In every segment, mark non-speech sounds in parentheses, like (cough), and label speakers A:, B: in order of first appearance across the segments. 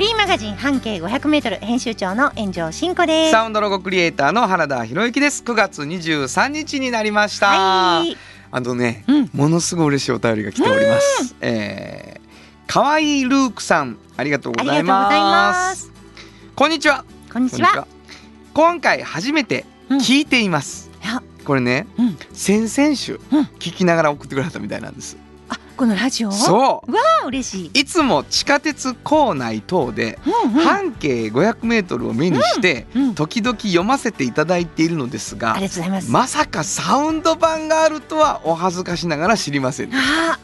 A: フリーマガジン半径 500m 編集長の炎上真子です。
B: サウンドロゴクリエイターの原田博之です9月23日になりました、
A: はい。
B: あのね、
A: うん
B: ものすごい嬉しいお便りが来ております。えー、かわいいルークさん、ありがとうございま。
A: ますす。
B: こんにちは。
A: こんにちは。
B: 今回初めて聞いています。
A: いや
B: これね、
A: うん
B: 先々週、
A: うん
B: 聞きながら送ってくれたみたいなんです。
A: あ、このラジオ？
B: そう
A: あ、嬉しい。
B: いつも地下鉄構内等で
A: うんうん。
B: 半径500メートルを目にして、
A: うん。
B: 時々読ませていただいているのですが
A: ありがとうございます。
B: まさかサウンド版があるとはお恥ずかしながら知りませんでした
A: あ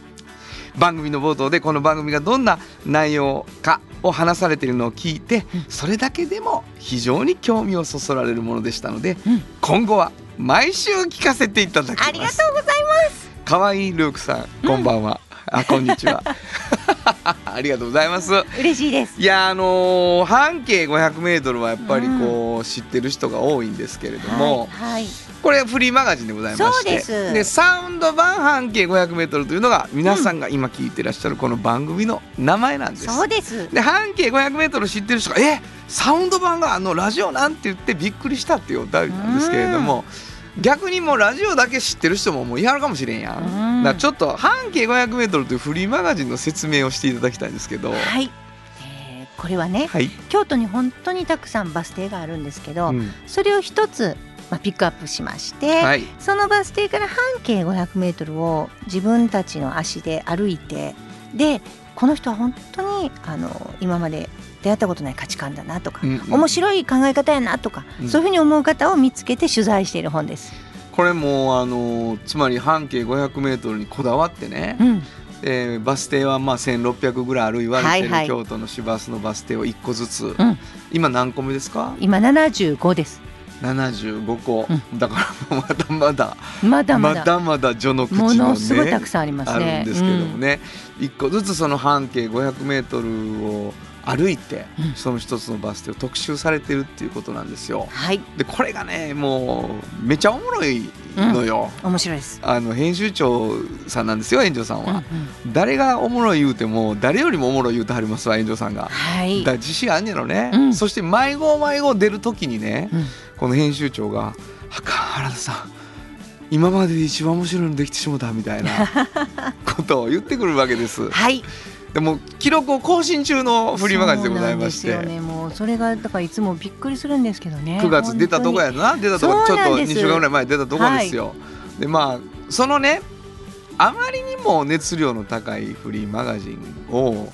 B: 番組の冒頭でこの番組がどんな内容かを話されているのを聞いて、
A: うん
B: それだけでも非常に興味をそそられるものでしたので、
A: うん
B: 今後は毎週聞かせていただきます
A: ありがとうございます。
B: かわいいルークさんこんばんは、あこんにちは (laughs) ありがとうございます
A: 嬉しいです。
B: いやあのー半径500メートルはやっぱりこう、知ってる人が多いんですけれども、
A: はい。はい。
B: これフリーマガジンでございまして
A: そうです
B: サウンド版半径 500m というのが皆さんが今聞いてらっしゃるこの番組の名前なんです。
A: そうです。
B: で半径 500m 知ってる人が「えサウンド版があのラジオなん?」て言ってびっくりしたっていうお便りなんですけれども。逆にもうラジオだけ知ってる人ももういはるかもしれんやん。
A: うん
B: だちょっと半径 500m というフリーマガジンの説明をしていただきたいんですけど。
A: はい。えーこれはね、
B: はい。
A: 京都に本当にたくさんバス停があるんですけど、
B: うん
A: それを一つ、まあ、ピックアップしまして、
B: はい。
A: そのバス停から半径500メートルを自分たちの足で歩いてでこの人は本当にあの今まで出会ったことない価値観だなとか、
B: うんうん
A: 面白い考え方やなとか、
B: うん。
A: そういうふうに思う方を見つけて取材している本です。
B: これもうあのつまり半径 500m にこだわってね、
A: うん、
B: えーバス停はまあ1600ぐらいある言われてる、
A: はいはい。
B: 京都の市バスのバス停を1個ずつ、
A: うん。
B: 今何個目ですか？
A: 今75です。
B: 75個、だからまだまだ
A: まだまだ。
B: まだまだ序の口
A: も
B: の
A: のすごいたく
B: ね
A: さんあります
B: ある
A: ね。
B: んですけどもね、一個ずつその半径 500m を歩いて、
A: うん。
B: その一つのバス停を特集されてるっていうことなんですよ。
A: うん。はい、
B: でこれがねもうめちゃおもろいのよ。
A: 面白いです。
B: あの編集長さんなんですよ炎上さんは、
A: うんうん。
B: 誰がおもろい言うても誰よりもおもろい言うてはりますわ炎上さんが、
A: はい。
B: だ自信あんねやろね、
A: うん。
B: そして迷子迷子出る時にね、
A: うん
B: この編集長が「はか原田さん今までで一番面白いのできてしもた」みたいな (laughs) ことを言ってくるわけです。
A: はい、
B: でも記録を更新中のフリーマガジンでございまして、
A: そうなんですよ。ね。もうそれがだからいつもびっくりするんですけどね。
B: 9月出たとこやな。出たとこちょっと2
A: そうなんです。
B: 週間ぐらい前出たとこですよ、でまあそのねあまりにも熱量の高いフリーマガジンを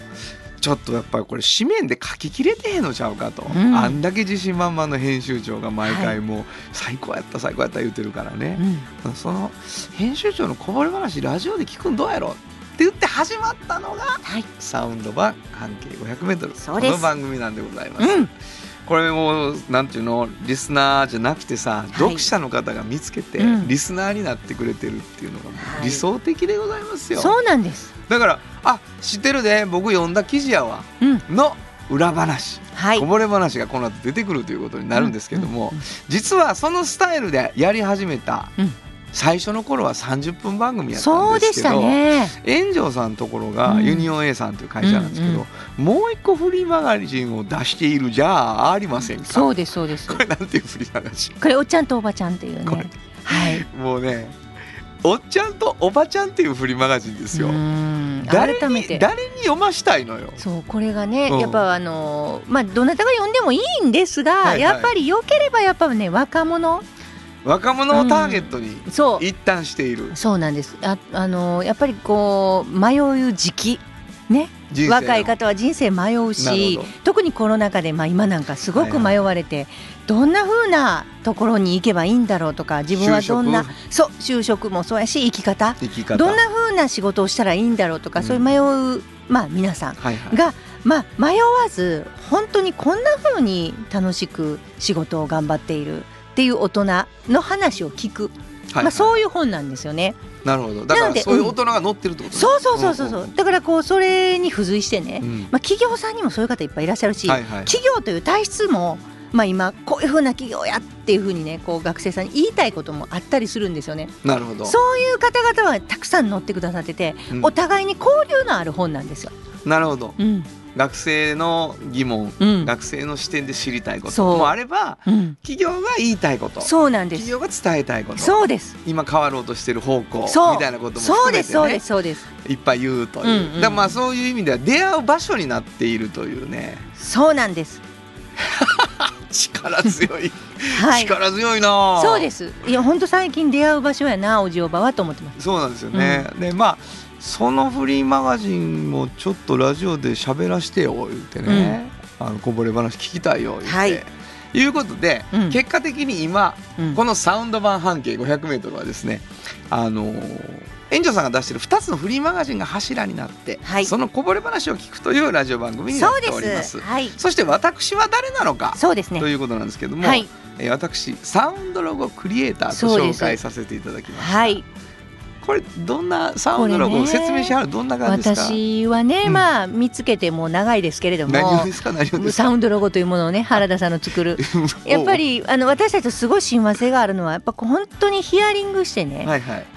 B: ちょっとやっぱりこれ紙面で書ききれてへんのちゃうかと、
A: うん。
B: あんだけ自信満々の編集長が毎回もう最高やった最高やった言ってるからね。
A: う、ん。
B: その編集長のこぼれ話ラジオで聞くんどうやろ？って言って始まったのが
A: はい、
B: サウンド版半径 500m
A: そうです。
B: この番組なんでございます。
A: うん、
B: これもうなんていうの？リスナーじゃなくてさ、読者の方が見つけて、
A: うん。
B: リスナーになってくれてるっていうのが理想的でございますよ、
A: そうなんです。
B: だからあ知ってるで僕読んだ記事やわ
A: うん、
B: の裏話、
A: はい。
B: こ。ぼれ話がこの後出てくるということになるんですけども、実はそのスタイルでやり始めた、
A: うん
B: 最初の頃は30分番組やった
A: そうでした
B: んですけど
A: ね。
B: 炎上さんのところが
A: うん
B: ユニオン A さんという会社なんですけど、もう一個フリーマガジンを出しているじゃありませんか？
A: そうですそうです。
B: こ (laughs) れなんていうフリーマガジン
A: これおっちゃんとおばちゃんっていうね。はい。
B: もうねおっちゃんとおばちゃんっていうフリーマガジンですよ
A: う。ん
B: 誰。に誰に読ましたいのよ？
A: そうこれがね、
B: うん
A: やっぱあのまあどなたが読んでもいいんですが、
B: はいはい
A: やっぱり良ければやっぱね若者
B: 若者をターゲットに
A: そう。
B: 一旦している。
A: そうなんです。ああのやっぱりこう迷う時期。ね。若い方は人生迷うし特にコロナ禍で、まあ、今なんかすごく迷われて、どんな風なところに行けばいいんだろうとか自分はどんな
B: 就職
A: そう就職もそうやし生き方。どんな風な仕事をしたらいいんだろうとか、
B: うん。
A: そういう迷う、まあ、皆さん
B: はいはい。
A: がまあ迷わず本当にこんな風に楽しく仕事を頑張っているっていう大人の話を聞く、
B: はい
A: まあ、そういう本なんですよね。
B: なるほど。だか
A: なので
B: らそういう大人が乗ってるってことね。
A: そうそうそうそうそう、だからこうそれに付随してね、
B: うん。
A: まあ、企業さんにもそういう方いっぱいいらっしゃるし、
B: はいはい。
A: 企業という体質も、まあ、今こういうふうな企業やっていうふうにねこう学生さんに言いたいこともあったりするんですよね。
B: なるほど。
A: そういう方々はたくさん載ってくださってて、
B: うん。
A: お互いに交流のある本なんですよ。
B: なるほど。
A: うん
B: 学生の疑問、
A: うん。
B: 学生の視点で知りたいこと。もあれば
A: うん、
B: 企業が言いたいこと。
A: そうなんです。
B: 企業が伝えたいこと。
A: そうです。
B: 今変わろうとしてる方向みたいなことも
A: そう
B: 含めてね。
A: ですそうですそうです。
B: いっぱい言うという、
A: うんうん。
B: だまあそういう意味では出会う場所になっているというね。
A: そうなんです。(laughs)
B: 力強い、(laughs)
A: はい。
B: 力強いな。
A: そうです。いや本当最近出会う場所やなおじおばはと思ってます。
B: そうなんですよね、でまあそのフリーマガジンもちょっとラジオで喋らしてよ言ってね、あのこぼれ話聞きたいよ言って、
A: はい。
B: い、うことで、
A: うん。
B: 結果的に今
A: うん。
B: このサウンド版半径 500m はですねあのー園長さんが出してる2つのフリーマガジンが柱になって、
A: はい。
B: そのこぼれ話を聞くというラジオ番組になっております。
A: す。はい。
B: そして私は誰なのか
A: そうですね。
B: ということなんですけども、
A: はい。
B: えー私サウンドロゴクリエイターと紹介させていただきました
A: はい
B: これどんなサウンドロゴ、説明しはるどんな感じですか？
A: 私はね、
B: うん。
A: まあ見つけてもう長いですけれどもサウンドロゴというものをね原田さんの作る。(laughs) やっぱりあの私たちとすごい親和性があるのはやっぱ本当にヒアリングしてね、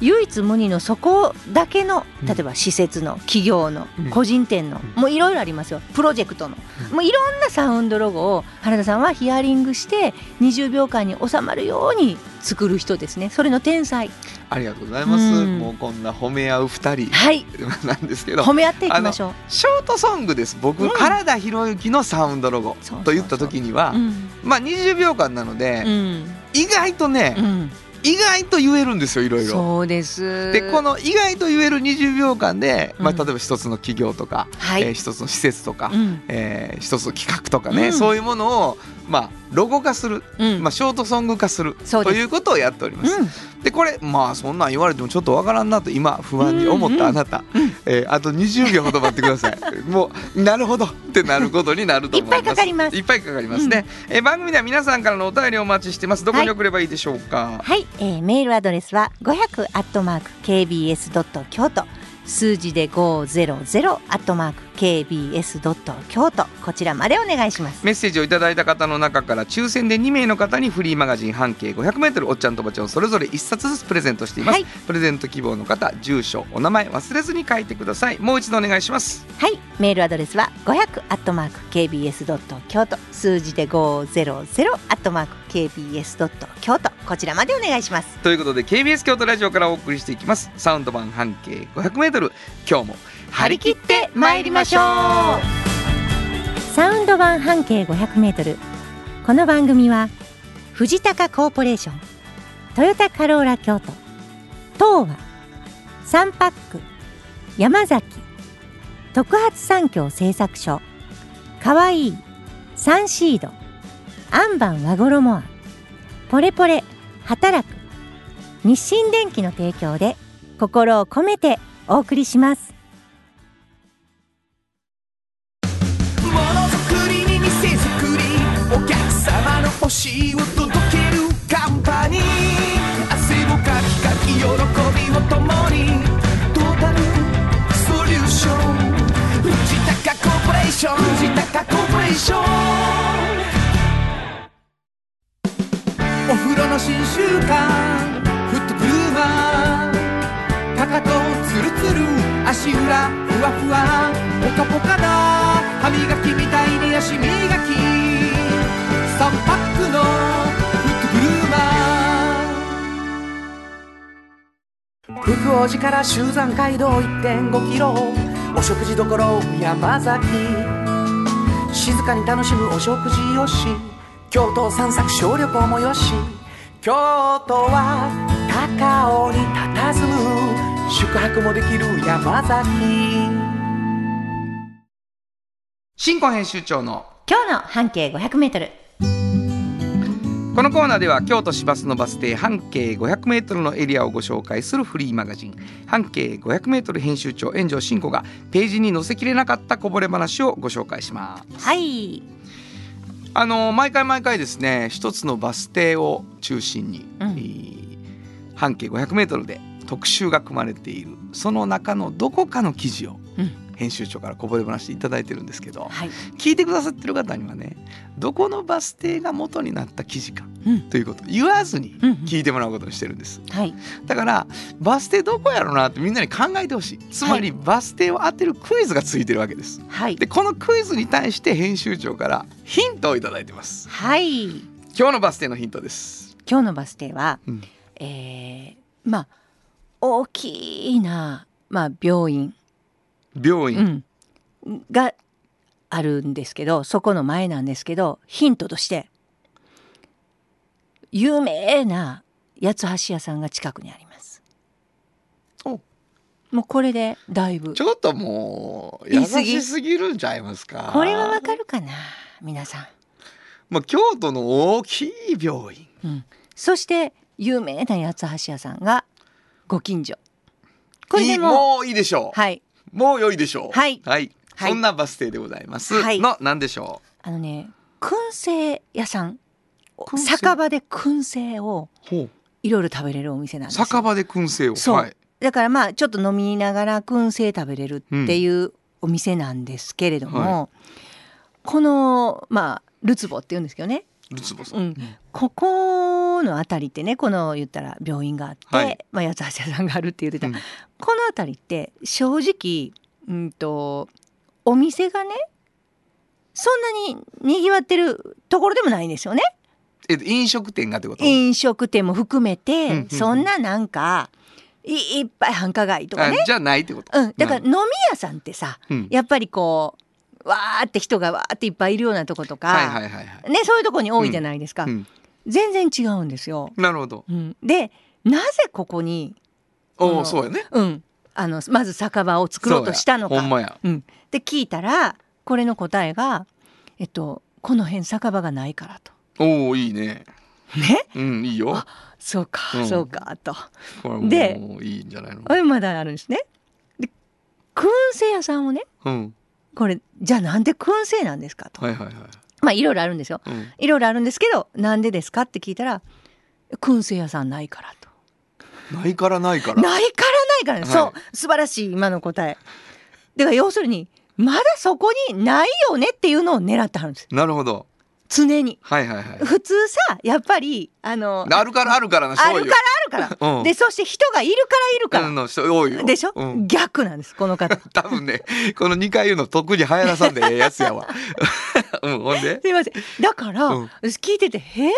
A: 唯一無二のそこだけの
B: うん。
A: 例えば施設の企業の
B: うん。
A: 個人店の、
B: うん。
A: もういろいろありますよ。プロジェクトの、
B: うん。
A: もういろんなサウンドロゴを原田さんはヒアリングして20秒間に収まるように作る人ですね。それの天才。
B: ありがとうございます、
A: うん。
B: もうこんな褒め合う二人
A: はい。
B: なんですけど。
A: 褒め合っていきましょ
B: ショートソングです。僕、
A: うん
B: 原田博之のサウンドロゴと言った時には
A: う、うん。
B: まあ20秒間なので、
A: うん。
B: 意外とね、
A: うん。
B: 意外と言えるんですよいろいろ。
A: そうです。
B: でこの意外と言える20秒間で、まあ、
A: うん
B: 例えば一つの企業とか、
A: はい、
B: えー一つの施設とか、
A: うん。
B: えー一つの企画とかね、
A: うん。
B: そういうものを、まあ、ロゴ化する、
A: うん。
B: まあ、ショートソング化するということをやっております。
A: うん。
B: でこれまあそんなん言われてもちょっとわからんなと今不安に思ったあなた、えーあと20秒ほど待ってください。(laughs) もうなるほどってなることになると思います。
A: いっぱいかかります。
B: いっぱいかかりますね、えー番組では皆さんからのお便りをお待ちしてます。どこに送ればいいでしょうか、
A: はい、えーメールアドレスは500アットマーク kbs 京都。数字で500アットマーク kbs ドット京都こちらまでお願いします。
B: メッセージをいただいた方の中から抽選で2名の方にフリーマガジン半径 500m おっちゃんとばちゃんをそれぞれ1冊ずつプレゼントしています、
A: はい。
B: プレゼント希望の方住所お名前忘れずに書いてください。もう一度お願いします。
A: はい、メールアドレスは500アットマーク kbs ドット京都数字で500アットマーク kbs ドット京都こちらまでお願いします。
B: ということで KBS 京都ラジオからお送りしていきます。サウンド版半径 500m 今日も
A: 張り切って参りましょうサウンド版半径500メートル。この番組は藤高コーポレーショントヨタカローラ京都東和サンパック山崎特発産業製作所かわいいサンシードアンバン和衣アポレポレ働く日清電機の提供で心を込めてお送りします。
C: 様の欲しいを届けるカンパニー。汗をかきかき喜びを共に。トータルソリューション。藤高コーポレーション。藤高コーポレーション。お風呂の新習慣。フットブルーマーかかとツルツル。足裏ふわふわ。ポカポカだ。歯磨きみたいに足磨き。3パックのフットグルーマー福王寺から集山街道1.5キロお食事処山崎。静かに楽しむお食事よし。京都散策小旅行もよし。京都は高尾に佇む。宿泊もできる山崎。
B: 新婚編集長の
A: 今日の半径500メートル
B: このコーナーでは京都市バスのバス停半径 500m のエリアをご紹介するフリーマガジン。半径 500m 編集長炎上真子がページに載せきれなかったこぼれ話をご紹介します。
A: はい。
B: あの毎回毎回ですね一つのバス停を中心に、
A: うん。
B: えー半径 500m で特集が組まれているその中のどこかの記事を
A: うん
B: 編集長からこぼれ話いただいてるんですけど
A: はい。
B: 聞いてくださってる方にはねどこのバス停が元になった記事か
A: うん。
B: ということを言わずに
A: うんうん。
B: 聞いてもらうことにしてるんです。
A: はい。
B: だからバス停どこやろうなってみんなに考えてほしい。つまりバス停を当てるクイズがついてるわけです。
A: はい。
B: でこのクイズに対して編集長からヒントをいただいてます。
A: はい。
B: 今日のバス停のヒントです。
A: 今日のバス停は、
B: うん。
A: えーまあ大きな、まあ、病院、
B: 病院、
A: うん、があるんですけどそこの前なんですけどヒントとして有名な八つ橋屋さんが近くにあります。
B: お。
A: もうこれでだいぶ。
B: ちょっともう優しすぎるんちゃいますか？
A: これはわかるかな？皆さ
B: まあ、京都の大きい病院。
A: ん。うん、そして有名な八つ橋屋さんがご近所。これでも
B: もういいでしょう、
A: はい
B: もう良いでしょう。
A: はい。
B: はい、
A: はい。
B: そんなバス停でございます、
A: はい。
B: の何でしょ
A: あのね燻製屋さん。
B: 燻製？
A: 酒場で燻製を
B: うほう。
A: いろいろ食べれるお店なんですよ。
B: 酒場で燻製を？
A: そう。
B: はい、
A: だからまあちょっと飲みながら燻製食べれるっていうお店なんですけれども、
B: は
A: このまあルツボって言うんですけどね、
B: ルツボさ、
A: うん。ん、ここの辺りってねこの言ったら病院があって、
B: はい。
A: まあ、八つ橋屋さんがあるって言ってた、
B: うん。
A: この辺りって正直うんとお店がねそんなににぎわってるところでもないんですよね。
B: え飲食店がってこと？
A: 飲食店も含めて、
B: うんうんうん。
A: そんななんかいいっぱい繁華街とかね。
B: あじゃないってこと。
A: うん、だから
B: な
A: 飲み屋さんってさ
B: うん。
A: やっぱりこうわーって人がわーっていっぱいいるようなとことか、
B: はいはいはいはい、
A: ね、そういうとこに多いじゃないですか、
B: うん、
A: 全然違うんですよ。
B: なるほど。
A: うん、でなぜここに、
B: お
A: うん
B: おそうやね。
A: うん、あのまず酒場を作ろうとしたのか。
B: そうんまや。
A: うん、で聞いたらこれの答えが、えっと、この辺酒場がないからと。
B: おおいいね。
A: ね？
B: うんいいよ。
A: あそうか、
B: うん。
A: そうかと。
B: これも
A: で
B: ういいんじゃないの？
A: あまだあるんですね。で燻製屋さんをね
B: うん
A: これじゃあなんで燻製なんですかと。
B: はいはいはい
A: まあいろいろあるんですよ。
B: うん
A: いろいろあるんですけどなんでですかって聞いたら燻製屋さんないからと。
B: ないからないから
A: ないからないから、ね
B: はい
A: そう素晴らしい今の答え。だから要するにまだそこにないよねっていうのを狙ってはるんです
B: なるほど
A: 常に。
B: はいはいはい。
A: 普通さやっぱりあの
B: あるからあるからな
A: あるからあるから、
B: うん。
A: でそして人がいるからいるから、
B: うんの人多いよ。
A: でしょ、
B: うん、
A: 逆なんですこの方。(laughs)
B: 多分ねこの2回言うの特に流行らさんでええやつやわ。(laughs) うんほんで？す
A: いません。だから、
B: うん。
A: 私聞いてて「へー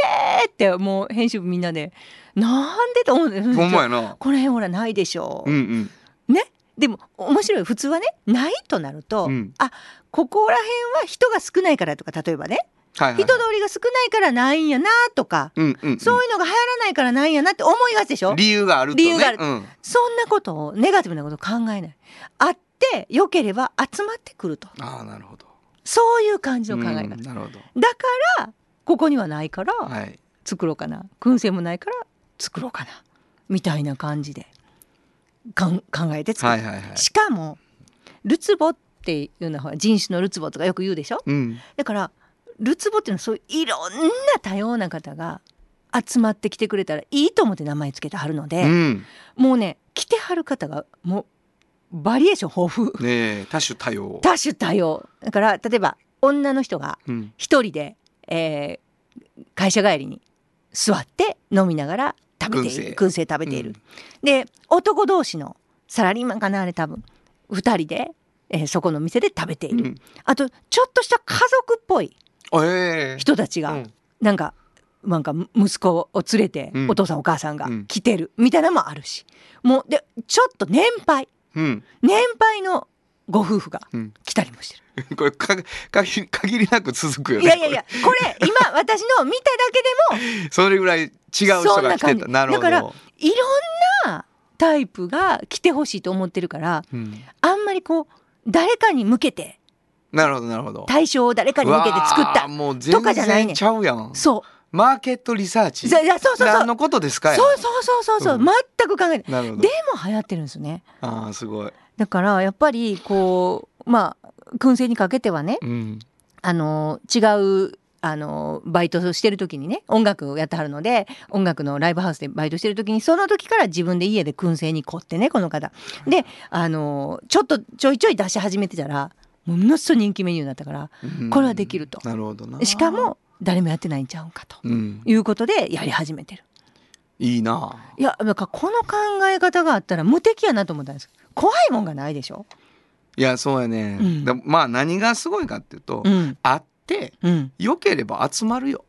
A: ってもう編集部みんなで「なんで?」と思うんです
B: ほんまやな。
A: この辺ほらないでしょう、
B: うんうん。
A: ね？でも面白い普通はねないとなると、
B: うん。
A: あここら辺は人が少ないからとか例えばね、
B: はいはい
A: 人通りが少ないからないんやなとか、
B: うんうんうん。
A: そういうのが流行らないからないんやなって思いがちでしょ？
B: 理由があるとね。
A: 理由がある。
B: うん。
A: そんなことをネガティブなことを考えない。あってよければ集まってくると。
B: ああなるほど。
A: そういう感じの考え方、
B: うんなるほど。
A: だからここにはないから、
B: はい。
A: 作ろうかな。燻製もないから作ろうかな。みたいな感じで。かん考えて作る、
B: はいはいはい。
A: しかもルツボっていうのは人種のルツボとかよく言うでしょ？
B: うん。
A: だからルツボっていうのはそういういろんな多様な方が集まってきてくれたらいいと思って名前つけてはるので、
B: うん。
A: もうね来てはる方がもうバリエーション豊富。
B: ねえ多種多様。
A: 多種多様。だから例えば女の人が
B: うん。
A: 一人で、えー会社帰りに座って飲みながら食べている。燻製。食べている、で男同士のサラリーマンかなあれ多分。2人で、えーそこの店で食べている、
B: うん。
A: あとちょっとした家族っぽい人たちが、
B: うん。
A: なんかなんか息子を連れて、
B: うん。
A: お父さんお母さんが
B: うん。
A: 来てるみたいなのもあるし。もうでちょっと年配。
B: うん。
A: 年配のご夫婦が
B: うん。
A: 来たりもしてる。(laughs)
B: これか限り限りなく続くよね。
A: いやいやいやこれ今私の見ただけでも (laughs)
B: それぐらい違う人が来てたなるほど。
A: だからいろんなタイプが来てほしいと思ってるから
B: うん。
A: あんまりこう誰かに向けて
B: なるほどなるほど。
A: 対象を誰かに向けて作ったとかじゃないね
B: 全然ちゃうやん。
A: そ
B: マーケットリサーチ。
A: そうそうそうそう。
B: 何のことですかや。
A: そうそうそうそうそう、
B: うん。
A: 全く考えない。
B: なるほど。
A: でも流行ってるんですよね。
B: ああすごい、
A: だからやっぱりこうまあ燻製にかけてはね
B: うん、
A: あの違うあのバイトをしてる時にね音楽をやってはるので音楽のライブハウスでバイトしてる時にその時から自分で家で燻製に凝ってねこの方。であのちょっとちょいちょい出し始めてたらものすごい人気メニューになったから
B: うん。
A: これはできると。
B: なるほどな。
A: しかも誰もやってないんちゃうんかと
B: うん。
A: いうことでやり始めてる。
B: いいな。い
A: やだからこの考え方があったら無敵やなと思ったんです。怖いもんがないでしょ？
B: いやそうやね、
A: うん。
B: でまあ何がすごいかっていうと、
A: うん。
B: 会って
A: うん。
B: 良ければ集まるよ。
A: うん。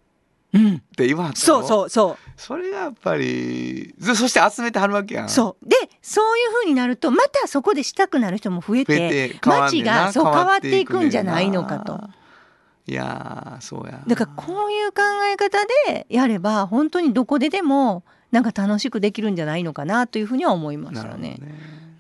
B: って言わはった
A: そう
B: う
A: そうそう。
B: それがやっぱりそそして集めてはるわけやん
A: そうでそういう風になるとまたそこでしたくなる人も増えて街がそう変わっ
B: てて
A: いくん
B: じゃ
A: ないのかと。
B: いやーそうや
A: だからこういう考え方でやれば本当にどこででもなんか楽しくできるんじゃないのかなというふうには思いまし
B: なるほど
A: たね
B: ね。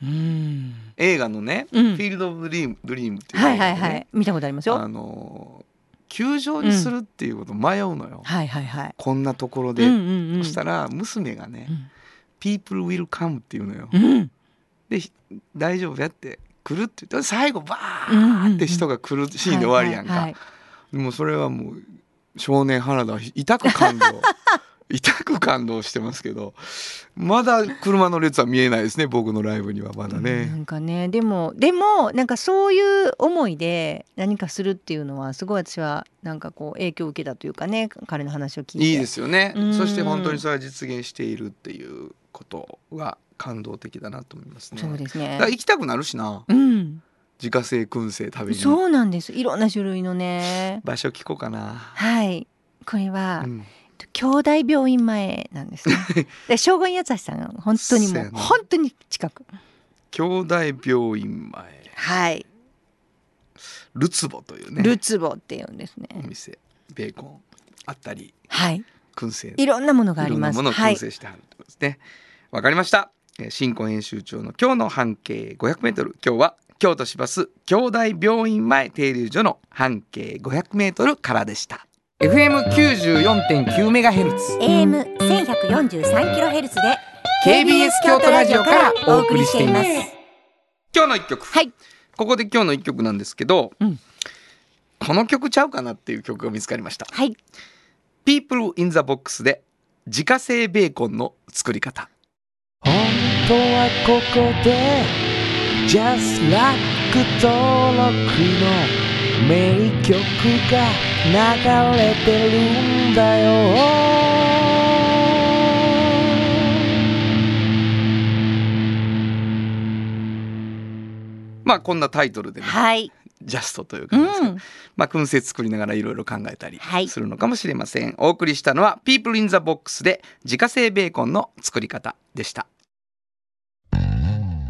A: うん。
B: 映画のね「
A: うん
B: フィールド・オブ・ドリーム」ドリームっていう
A: はいはいはい見たことありますよ。
B: あのー球場にするっていうこと迷うのよ、
A: はいはいはい。
B: こんなところで、
A: うんうんうん。
B: そしたら娘がね「People will come」っていうのよ、
A: うん。うん
B: でひ大丈夫やって来るって言って最後バ
A: うんうんうん
B: ーって人が来るシーンで終わりやんか、
A: はいはい
B: もうそれはもう少年原田痛く感動 (laughs) 痛く感動してますけどまだ車の列は見えないですね僕のライブにはまだ
A: な
B: ね。
A: んかねでもでもなんかそういう思いで何かするっていうのはすごい私はなんかこう影響を受けたというかね彼の話を聞いて。
B: いいですよね。
A: うん。
B: そして本当にそれは実現しているっていうことが感動的だなと思いますね。
A: そうですね。
B: だから行きたくなるしな。
A: うん。
B: 自家製燻製食べに。
A: そうなんです。いろんな種類のね。(laughs)
B: 場所聞こうかな。
A: はい。これは、
B: うん
A: 兄弟病院前なんですね。(laughs) で正言八さんが本当にもう本当に近く。
B: 兄弟病院前。
A: はい。
B: ルツボというね。
A: ルツボっていうんですね。
B: お店。ベーコン。あったり。
A: はい。
B: 燻製。
A: いろんなものがあります。
B: いろんなものを
A: はい。
B: 燻製してはるとですね。わ、かりました。えー新婚編集長の今日の半径500メートル。今日は京都市バス兄弟病院前停留所の半径500メートルからでした。FM 94.9メガヘルツ。
A: AM 1143キロヘルツで
B: KBS 京都ラジオからお送りしています
A: は
B: 今日の一曲。
A: い
B: ここで今日の一曲なんですけど、
A: うん
B: この曲ちゃうかなっていう曲が見つかりました。
A: はい
B: People in the Box で自家製ベーコンの作り方。
D: 本当はここで Just Like 登録の名曲が流れてるんだよ。
B: まあこんなタイトルでね、
A: はい。
B: ジャストという
A: う
B: 感じですか、
A: ん。
B: まあ燻製作りながらいろいろ考えたり
A: はい。
B: するのかもしれません、お送りしたのは People in the Box で自家製ベーコンの作り方でした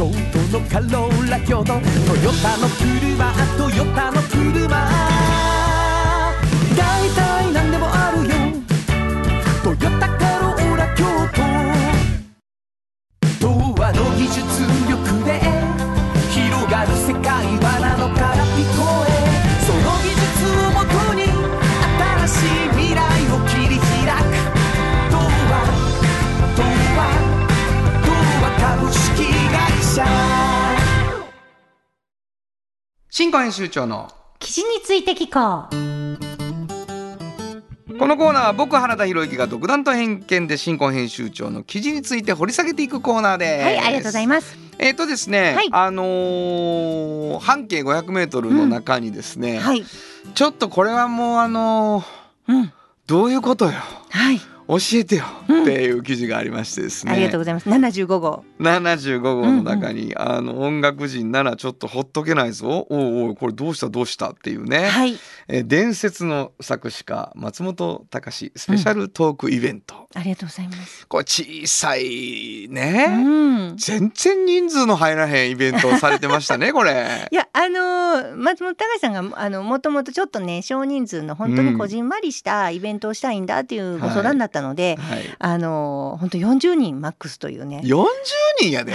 C: 京都のカローラ京都。トヨタの車トヨタの車。新
B: 婚編集長の
A: 記事について聞こう。
B: このコーナーは僕原田博之が独断と偏見で新婚編集長の記事について掘り下げていくコーナーです。
A: はいありがとうございます。
B: えっ、とですね、
A: はい。
B: あのー半径500メートルの中にですね、
A: はい。
B: ちょっとこれはもうあのー
A: うん。
B: どういうことよ。
A: はい
B: 教えてよ
A: うん。
B: っていう記事がありましてですね、
A: ありがとうございます。75号。
B: 75号の中に、あの音楽人ならちょっとほっとけないぞ。おうおうこれどうしたどうしたっていうね、
A: はい。
B: えー伝説の作詞家松本隆スペシャルトークイベント
A: ありがとうございます。
B: これ小さい
A: う
B: ね、
A: ん。
B: 全然人数の入らへんイベントをされてましたね (laughs) これ。
A: いやあのー松本隆さんがあのもともとちょっとね少人数の本当にこじんまりしたイベントをしたいんだっていうご相談だったので、
B: はい。
A: あのー本当40人マックスというね。
B: 40人やで。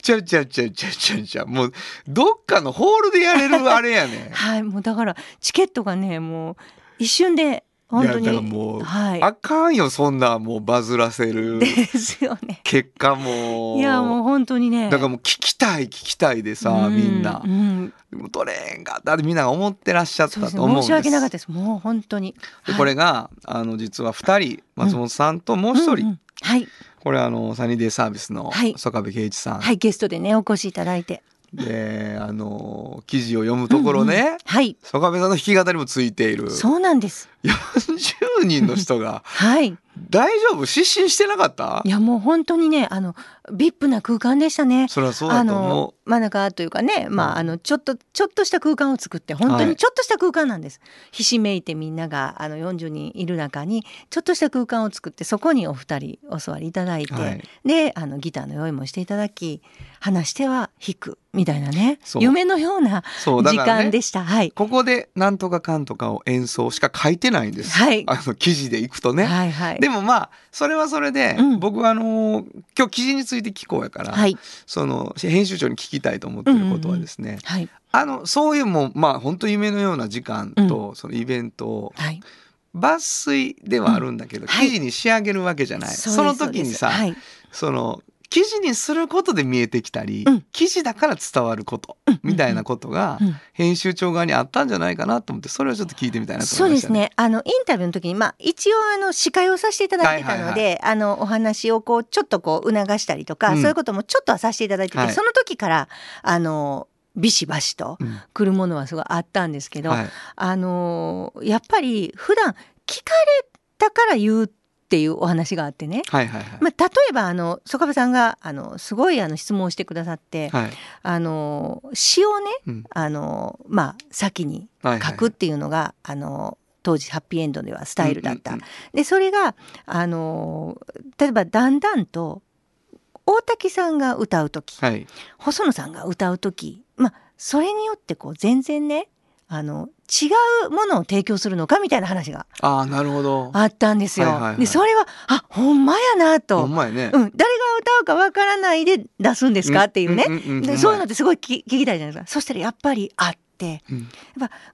B: ちゃうちゃうちゃうちゃうちゃうちゃうもうどっかのホールでやれるあれやね。(laughs)
A: はいもうだからチケットがねもう一瞬で本当に。
B: いやだからもう
A: はい。
B: あかんよそんなもうバズらせる
A: ですよね。
B: 結果も。
A: いやもう本当にね。
B: だからもう聞きたい聞きたいでさ、
A: う
B: みんな。
A: う、ん。
B: 取れんかったってみんなが思ってらっしゃったと思うんです。
A: ね。申し訳なかったです。もう本当に。
B: で
A: はい
B: これがあの実は2人松本さんともう一人、
A: はい。
B: これあのサニーデイサービスの
A: はい。
B: 曽我部圭一さん、
A: はいゲストでねお越しいただいて。
B: であの記事を読むところね、
A: うんうん。はい。
B: 曽我部さんの弾き語りもついている。
A: そうなんです。
B: 40人の人が
A: はい。
B: 大丈夫？失神してなかった？
A: いやもう本当にねあのビップな空間でしたね。
B: そりゃそうだ
A: あ
B: と思
A: の真ん中というかね、ま
B: うん
A: ああのちょっとちょっとした空間を作って本当
B: はい
A: にちょっとした空間なんです。ひしめいてみんながあの40人いる中にちょっとした空間を作ってそこにお二人お座りいただいて、
B: はい
A: であのギターの用意もしていただき話しては弾くみたいなね夢のような時間でした。はい。
B: ここでなんとかかんとかを演奏しか書いてないんです、
A: はい。
B: あの記事でいくとね、
A: はいはい。
B: でもまあそれはそれで、
A: うん。
B: 僕はあの今日記事について聞こうやから、
A: はい。
B: その編集長に聞きたいと思ってることはですね、
A: はい。
B: あのそういうもうまあ本当夢のような時間と、そのイベントを
A: はい。
B: 抜粋ではあるんだけど、
A: うん。はい。
B: 記事に仕上げるわけじゃない、
A: そうです
B: その時にさ、
A: そはい。
B: その記事にすることで見えてきたり、
A: うん。
B: 記事だから伝わること、
A: うん。
B: みたいなことが
A: うん。
B: 編集長側にあったんじゃないかなと思ってそれをちょっと聞いてみたいなと
A: そうで
B: 思いましたね。
A: すね。あのインタビューの時に、まあ、一応あの司会をさせていただいてたので、
B: はい。
A: あのお話をこうちょっとこう促したりとか、
B: うん。
A: そういうこともちょっとはさせていただいてて、
B: はい。
A: その時からあのビシバシと
B: うん。
A: 来るものはすごいあったんですけど、
B: はい。
A: あのやっぱり普段聞かれたから言うっていうお話があってね、
B: はいはいはい。
A: まあ、例えばあの曽我部さんがあのすごいあの質問をしてくださって、
B: はい。
A: あの詩をね
B: うん。
A: あの、まあ、先に
B: はいはい
A: 書くっていうのが、あの当時ハッピーエンドではスタイルだった。
B: うんうん。
A: でそれがあの例えばだんだんと大滝さんが歌う時、
B: はい。
A: 細野さんが歌う時、まあ、それによってこう全然ねあの違うものを提供するのかみたいな話が
B: ああなるほど。
A: あったんですよ。でそれはあほんまやな
B: ほ
A: と、
B: んまやね。
A: うん、誰が歌うかわからないで出すんですかっていうね、
B: んんんん
A: でそういうのってすごい聞聞きたいじゃないですか。そしたらやっぱりあって。
B: うん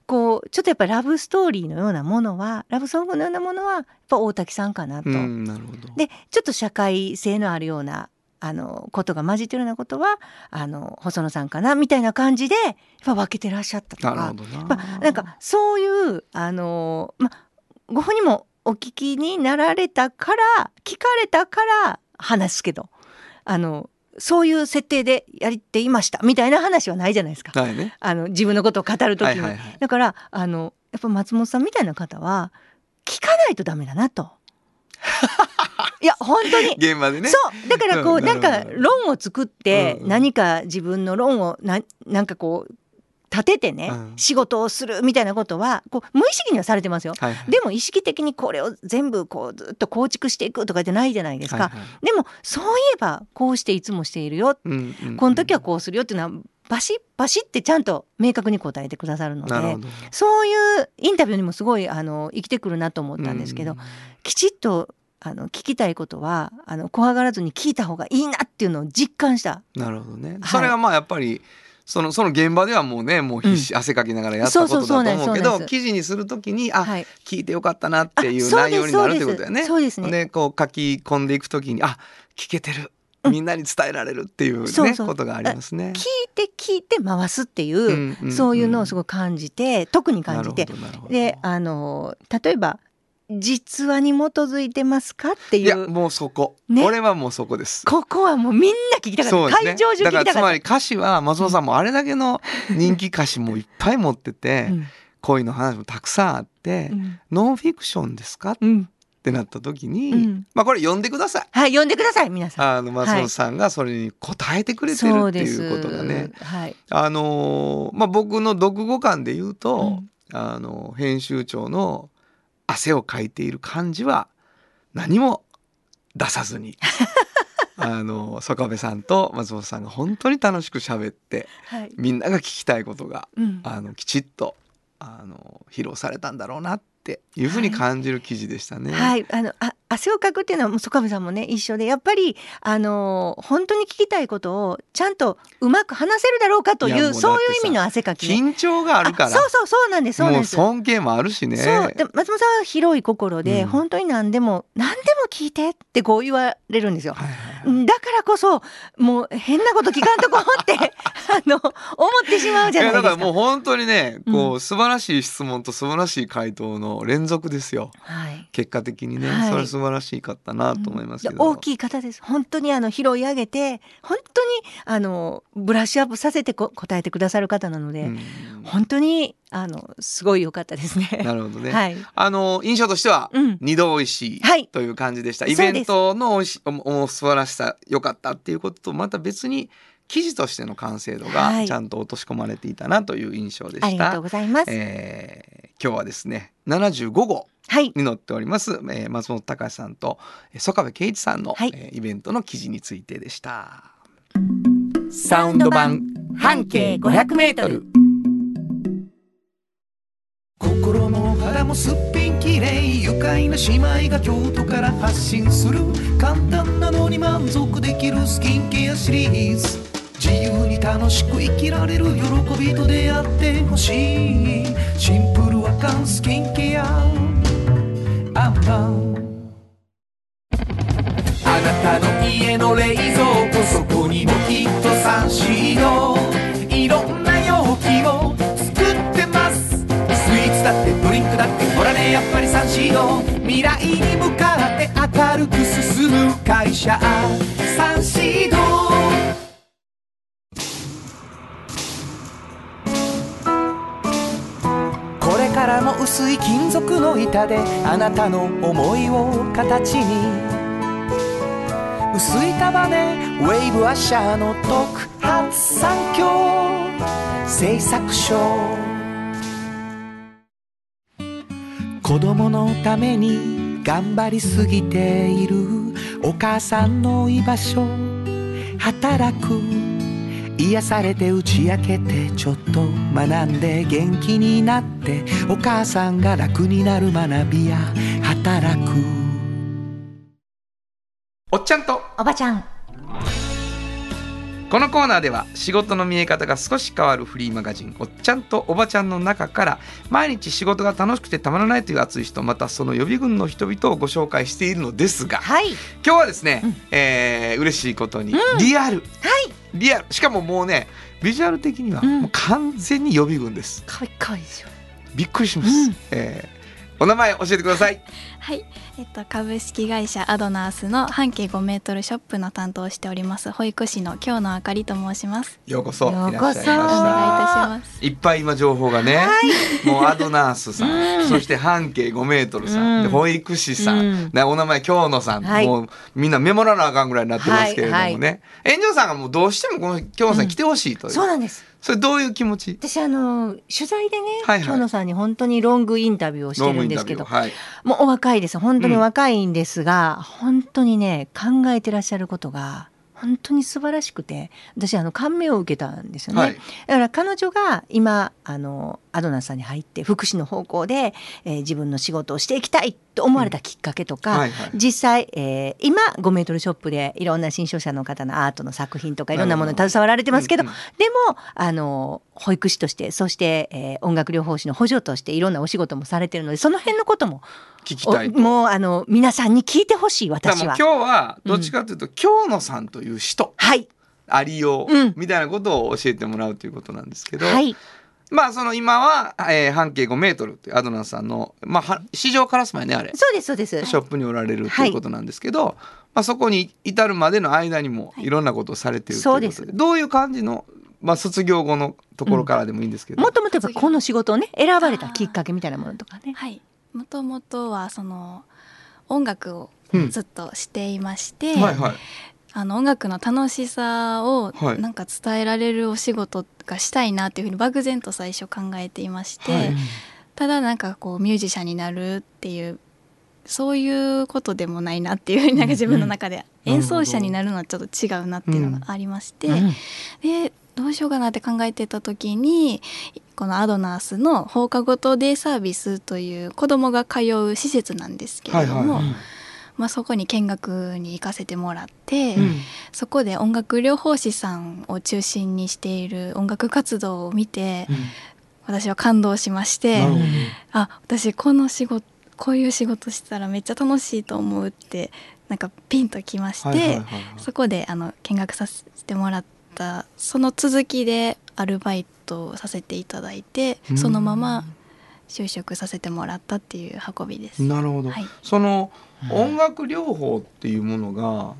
A: こうちょっとやっぱラブストーリーのようなものはラブソングのようなものはやっぱ大滝さんかなと。
B: うんなるほど。
A: でちょっと社会性のあるようなあのことが混じってるようなことはあの細野さんかなみたいな感じでやっぱ分けてらっしゃったとか
B: な。
A: まあ、なんかそういうあの、まあ、ご本人もお聞きになられたから聞かれたから話すけどあのそういう設定でやっていましたみたいな話はないじゃないですか。
B: はいね。
A: あの自分のことを語る時に、
B: はいはいはい
A: だからあのやっぱ松本さんみたいな方は聞かないとダメだなと。いや本当に
B: 現場でね。
A: そうだからこう、
B: うん
A: なんか論を作って、
B: うん
A: 何か自分の論をななんかこう立ててね、
B: うん
A: 仕事をするみたいなことはこう無意識にはされてますよ。
B: はいはい。
A: でも意識的にこれを全部こうずっと構築していくとかじゃないじゃないですか。
B: はいはい
A: でもそういえばこうしていつもしているよ、
B: うんうんうん
A: この時はこうするよっていうのはバシッバシッってちゃんと明確に答えてくださるので。そういうインタビューにもすごいあの生きてくるなと思ったんですけど、
B: うん
A: きちっとあの聞きたいことはあの怖がらずに聞いた方がいいなっていうのを実感した。
B: なるほどね。
A: はい
B: それはまあやっぱり。そのその現場ではもうねもう必死、汗かきながらやったことだと思うけど記事にするときにあ、
A: はい、
B: 聞いてよかったなっていう内容になるってことだよね。
A: そうですね
B: でこう書き込んでいくときにあ聞けてる
A: うん
B: みんなに伝えられるっていうね、
A: そうそう。
B: ことがありますね。
A: 聞いて聞いて回すっていう、
B: うんうん
A: そういうのをすごく感じて特に感じて。であの例えば実話に基づいてますかって
B: いや
A: いう
B: もうそこ、
A: ね。
B: 俺はもうそこです。
A: ここはもうみんな聞きたかった、
B: ね。
A: 会場中聞きたかった。
B: だからつまり歌詞は松本さんもあれだけの人気歌詞もいっぱい持ってて、
A: うん。
B: 恋の話もたくさんあって、
A: うん。
B: ノンフィクションですか？っ
A: うん
B: てなった時に、
A: うん
B: まあこれ読んでください。
A: はい読んでください皆さん。
B: あの松本さんがそれに答えてくれてるっていうことがね。
A: はい、
B: あのーまあ僕の読後感で言うと、
A: うん
B: あの編集長の汗をかいている感じは何も出さずに (laughs) あの曽我部さんと松本さんが本当に楽しく喋って
A: はい。
B: みんなが聞きたいことが
A: うん。
B: あのきちっとあの披露されたんだろうなっていうふうに感じる記事でしたね。
A: はい、あのあ汗をかくっていうのはもう曽我部さんもね一緒でやっぱりあの本当に聞きたいことをちゃんとうまく話せるだろうかとい
B: う
A: そういう意味の汗かきね。
B: 緊張があるから
A: そうそうそうなんですそうなんです。
B: 尊敬もあるしね。
A: そうで松本さんは広い心で、
B: うん
A: 本当に何でも何でも聞いてってこう言われるんですよ。
B: はい
A: だからこそもう変なこと聞かんとこって (laughs) あの思ってしまうじゃないですか。
B: だからもう本当にねこう、
A: う
B: 素晴らしい質問と素晴らしい回答の連続ですよ。
A: はい。
B: 結果的にね、
A: はい。
B: それ素晴らしかったなと思いますけど、
A: 大きい方です。本当にあの拾い上げて本当にあのブラッシュアップさせてこ答えてくださる方なので、
B: うん。
A: 本当にあのすごい良かったですね。
B: なるほどね、
A: はい。
B: あの印象としては
A: うん。
B: 二度美味しい
A: はい。
B: という感じでした、イベントのおお素晴らしさ良かったっていうこととまた別に記事としての完成度
A: はい
B: がちゃんと落とし込まれていたなという印象でした
A: ありがとう。ございます。
B: えー今日はですね75号
A: はい。
B: に載っております、えー松本隆さんとえー曽我部圭一さんの、
A: はい
B: えーイベントの記事についてでした。
A: サウンド版半径500メートル。
C: 心も肌もすっぴんきれい愉快な姉妹が京都から発信する簡単なのに満足できるスキンケアシリーズ自由に楽しく生きられる喜びと出会ってほしい。シンプルアカンスキンケア。アンパンあなたの家の冷蔵庫そこにもきっとサンシードいろんな容器を作ってます。スイーツだってドリンクだってほらねやっぱりサンシード未来に向かって明るく進む会社。サンシードからも薄い金属の板であなたの思いを形に薄い束ねウェーブアッシャーの特発産業製作所子供のために頑張りすぎているお母さんの居場所働く癒されて打ち明けてちょっと学んで元気になってお母さんが楽になる学びや働く。
B: おっちゃんと。
A: おばちゃん。
B: このコーナーでは仕事の見え方が少し変わるフリーマガジン「おっちゃんとおばちゃん」の中から毎日仕事が楽しくてたまらないという熱い人またその予備軍の人々をご紹介しているのですが
A: はい。
B: 今日はですね、
A: うん。
B: えー嬉しいことにリアル、リアルしかももうねビジュアル的には
A: うん。
B: もう完全に予備軍です。
A: かわいいいいですよ。
B: びっくりします、
A: うん。
B: えーお名前教えてください。
E: はい、えっと株式会社アドナースの半径5メートルショップの担当をしております保育士の京野あかりと申します。
B: ようこそ。いらっしゃいまし
A: ようこそ
E: お願いい
B: た
E: たします。
B: いっぱい今情報がね、もうアドナースさん、
A: うん。
B: そして半径5メートルさん、
A: うん。
B: で保育士さん、
A: うん。
B: ねお名前京野さん、
A: はい。
B: もうみんなメモらなあかんぐらいになってますけれどもね、
A: はい
B: 園長さんがもうどうしてもこの京野さんに来てほしいという、
A: そうなんです。
B: それどういう気持ち？
A: 私あの取材でね、
B: はいはい。
A: 京野さんに本当にロングインタビューをしてるんですけど
B: はい。
A: もうお若いです。本当に若いんですが、本当にね考えてらっしゃることが本当に素晴らしくて私あの感銘を受けたんですよね、
B: はい。
A: だから彼女が今あのアドナさんに入って福祉の方向で、えー自分の仕事をしていきたいと思われたきっかけとか、
B: はいはい。
A: 実際、えー今5メートルショップでいろんな新商社の方のアートの作品とかいろんなものに携わられてますけど、
B: うんうん
A: でもあの保育士としてそして、えー音楽療法士の補助としていろんなお仕事もされてるのでその辺のことも
B: 聞きたい
A: もうあの皆さんに聞いてほしい私は。
B: 今日はどっちかというと、京野さんという人
A: はい、
B: ありよう、
A: うん。
B: みたいなことを教えてもらうということなんですけど、
A: はい、
B: まあその今は、えー半径5メートルというアドナさんの、まあ、は市場からすまいねあれ。
A: そうですそうです。
B: ショップにおられるということなんですけど、まあ、そこに至るまでの間にもい。ろんなことをされているということで,、
A: そうです。
B: どういう感じの、まあ、卒業後のところからでもいいんですけど、
A: もともとやっぱこの仕事をね選ばれたきっかけみたいなものとかね。
E: はい、もともとはその音楽を
B: うん。
E: ずっとしていまして、
B: はいはい
E: あの音楽の楽しさを
B: はい。
E: なんか伝えられるお仕事がしたいなっていうふうに漠然と最初考えていまして、
B: はい。
E: ただなんかこうミュージシャンになるっていうそういうことでもないなっていうふうになんか自分の中で
B: うん。
E: 演奏者になるのはちょっと違うなっていうのがありまして、
A: うん。
E: でどうしようかなって考えてた時にこのアドナースの放課後等デイサービスという子どもが通う施設なんですけれども、
B: はいはい
E: まあ、そこに見学に行かせてもらって、
B: うん。
E: そこで音楽療法士さんを中心にしている音楽活動を見て、私は感動しましてあ私この仕事こういう仕事したらめっちゃ楽しいと思うってなんかピンときまして、
B: はいはいはいはい。
E: そこであの見学させてもらった。その続きでアルバイトをさせていただいて
B: うん。
E: そのまま就職させてもらったっていう運びです。
B: なるほど、
E: はい。
B: その音楽療法っていうものが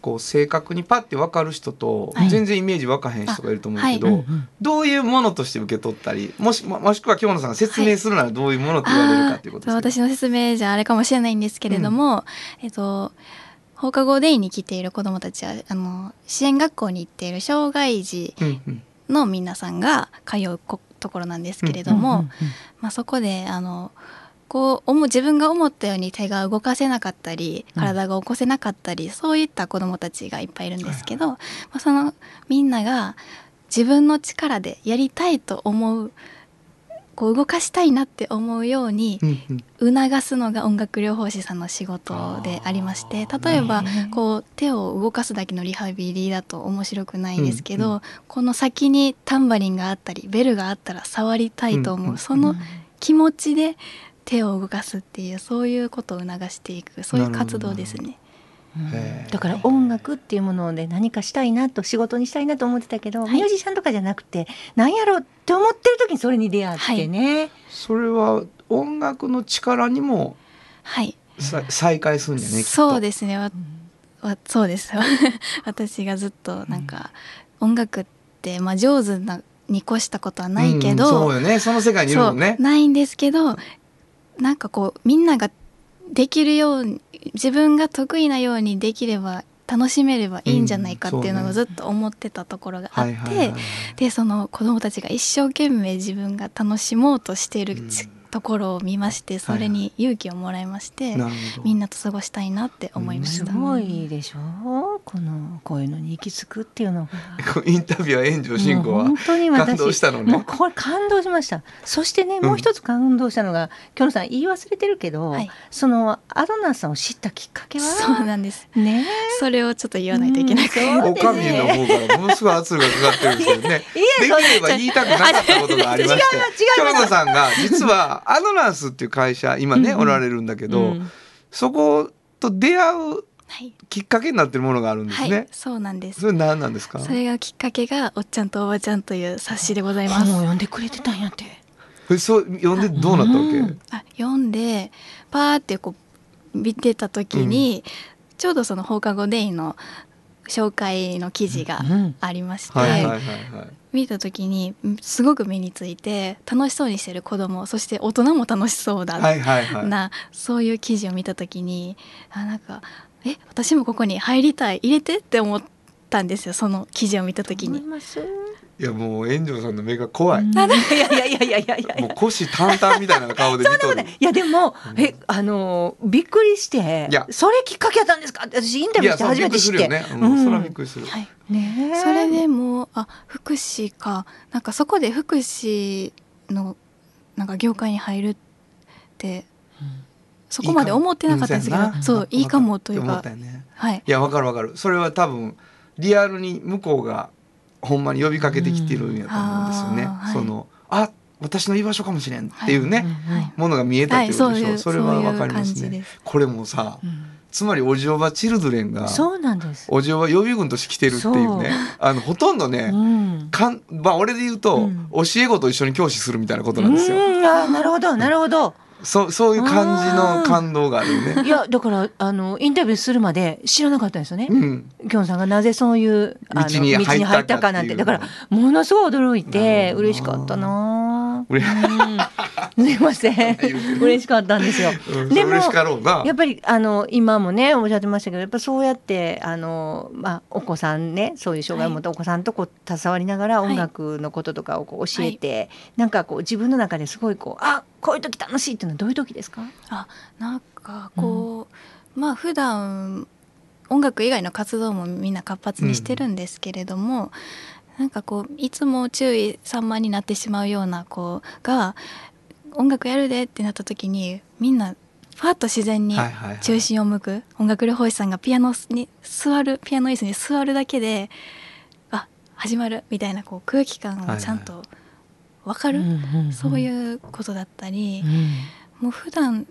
B: こう正確にパッて分かる人と、
E: はい。
B: 全然イメージ分かへん人がいると思うけど、
E: あ
A: うんうん。
B: どういうものとして受け取ったりもしももしくは京野さんが説明するならどういうものと言われるかということです
E: あー
B: けど
E: 私の説明じゃあれかもしれないんですけれども、えっと放課後デイに来ている子どもたちはあの支援学校に行っている障害児
B: うんうん。
E: の皆さんが通うこところなんですけれども、
A: うんうん。
E: まあ、そこであのこう思う自分が思ったように手が動かせなかったり
A: うん。
E: 体が起こせなかったり、そういった子どもたちがいっぱいいるんですけど、まあ、そのみんなが自分の力でやりたいと思うこう動かしたいなって思うように
B: うんうん。
E: 促すのが音楽療法士さんの仕事でありまして例えば
A: ね
E: こう手を動かすだけのリハビリだと面白くないんですけど、
B: うんう
E: この先にタンバリンがあったりベルがあったら触りたいと思う、
B: うんうん。
E: その気持ちで手を動かすっていうそういうことを促していくそういう活動ですね。
A: だから音楽っていうもので何かしたいなと仕事にしたいなと思ってたけど、
E: はい。
A: ミュージシャンとかじゃなくて何やろうって思ってる時にそれに出会ってね、
B: それは音楽の力にも
E: はい、
B: さ再開するんじゃねきっと。
E: そうですね。わわそうです (laughs) 私がずっとなんか、音楽ってまあ上手なに越したことはないけど、
B: うんそうよね。その世界にいるもんね。
E: ないんですけどなんかこうみんなができるように自分が得意なようにできれば楽しめればいいんじゃないかっていうの
B: うん
E: をずっと思ってたところがあって、でその子どもたちが一生懸命自分が楽しもうとしているところを見ましてそれに勇気をもらいまして、
B: なるほど。
E: みんなと過ごしたいなって思いました。
A: すごいでしょ？このこういうのに行き着くっていうのが。(laughs)
B: インタビュアー炎上進行は
A: 本当に私
B: 感動したのね。
A: もうこれ感動しました。そしてねもう一つ感動したのが、京野さん言い忘れてるけど、
E: はい。
A: そのアドナーさんを知ったきっかけは？
E: そうなんです。
A: ね？
E: それをちょっと言わないといけなくて、
A: うん
B: おかみの方からものすごい圧力がかかってるんですよね。できれば言いたくなかったことがありまして、(laughs) 京野さんが実はアドナースっていう会社今ね、
A: うんうん。
B: おられるんだけど、
A: うん。
B: そこと出会う
E: はい、
B: きっかけになってるものがあるんです
E: はい
B: ね。
E: そうなんです。
B: それ何なんですか？
E: それがきっかけが「おっちゃんとおばちゃん」という冊子でございま
A: 本
E: す
A: を読んでくれてたんやって。
B: えそう読んでどうなったわけ？
A: うん。
E: あ読んでパーってこう見てた時に、ちょうどその放課後デイの紹介の記事が
A: うん。
E: ありまして、
B: はいはいはいはい。
E: 見た時にんすごく目について楽しそうにしてる子供そして大人も楽しそうだ
B: はいはいはい。
E: な、そういう記事を見た時にあなんかえ私もここに入りたい入れてって思ったんですよその記事を見た時に。
A: 思い
B: やもう炎上さんの目が怖い。
A: うん。いやいやいやいやいやいや。
B: もう腰淡々みたいな顔で見とる。
A: いやでも、えあのびっくりして
B: いや。
A: それきっかけやったんですか？って私インタビューして初めて知って。
B: いやそうびっくりするよね。うん、それはびっくりする。
E: はい。
A: ね。え
E: それでもうあ福祉か。なんかそこで福祉のなんか業界に入るってそこまで思ってなかったんですけど
B: いいかも
E: そういいかもという
B: 思っ
E: か
B: たよね。
E: はい。
B: いやわかるわかる。それは多分リアルに向こうがほんまに呼びかけてきてるんやと思うんですよね。
E: はい。
B: そのあ私の居場所かもしれんっていうね、ものが見えたっていうことでしょ、
E: はい
B: それはわかりますね。
E: そういう
B: これもさ
A: うん。
B: つまりおじおばチルドレンが
A: そうなんです。
B: おじおば予備軍として来てるっていうねあのほとんどね、
A: うん。
B: かんまあ俺で言うと、
A: うん。
B: 教え子と一緒に教師するみたいなことなんですよ。
A: うん。あーなるほどなるほど。
B: そそういう感じの感動があるよね。
A: いやだからあのインタビューするまで知らなかったんですよね。
B: うん、
A: きょんさんがなぜそういうあの
B: 道に入ったか
A: なんてだからものすごい驚い
B: な
A: て嬉しかったな。
B: う
A: ん。すいません。嬉しかったんですよ。
B: うん。
A: でもやっぱりあの今もねおっしゃってましたけどやっぱそうやってあの、まあ、お子さんねそういう障害を持ったお子さんとこう携わりながら
E: はい。
A: 音楽のこととかをこう教えて、なんかこう自分の中ですごいこうあこういう時楽しいっていうのはどういう時ですか？
E: あなんかこう、まあ普段音楽以外の活動もみんな活発にしてるんですけれども、なんかこういつも注意散漫になってしまうような子が音楽やるでってなった時にみんなファッと自然に
B: はいはいはい。
E: 中心を向く、音楽療法士さんがピアノに座るピアノ椅子に座るだけであ始まるみたいなこう空気感をちゃんと分かる、そう
A: う
E: いうことだったり。
A: ん。
E: もう普段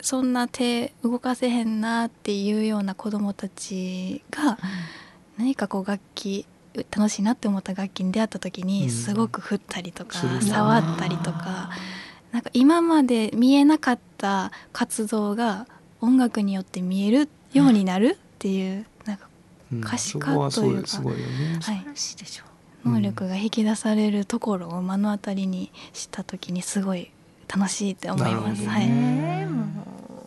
E: そんな手動かせへんなっていうような子どもたちが何かこう楽器楽しいなって思った楽器に出会った時
B: うん。
E: にすごく振ったりとか触ったりとかなんか今まで見えなかった活動が音楽によって見えるようになるっていうなんか
B: うん。
E: 可視化というか
B: すごいよね。
E: はい。
A: らしいでしょ
E: 能力が引き出されるところを目の当たりにした時にすごい楽しいって思います。はい
A: ねも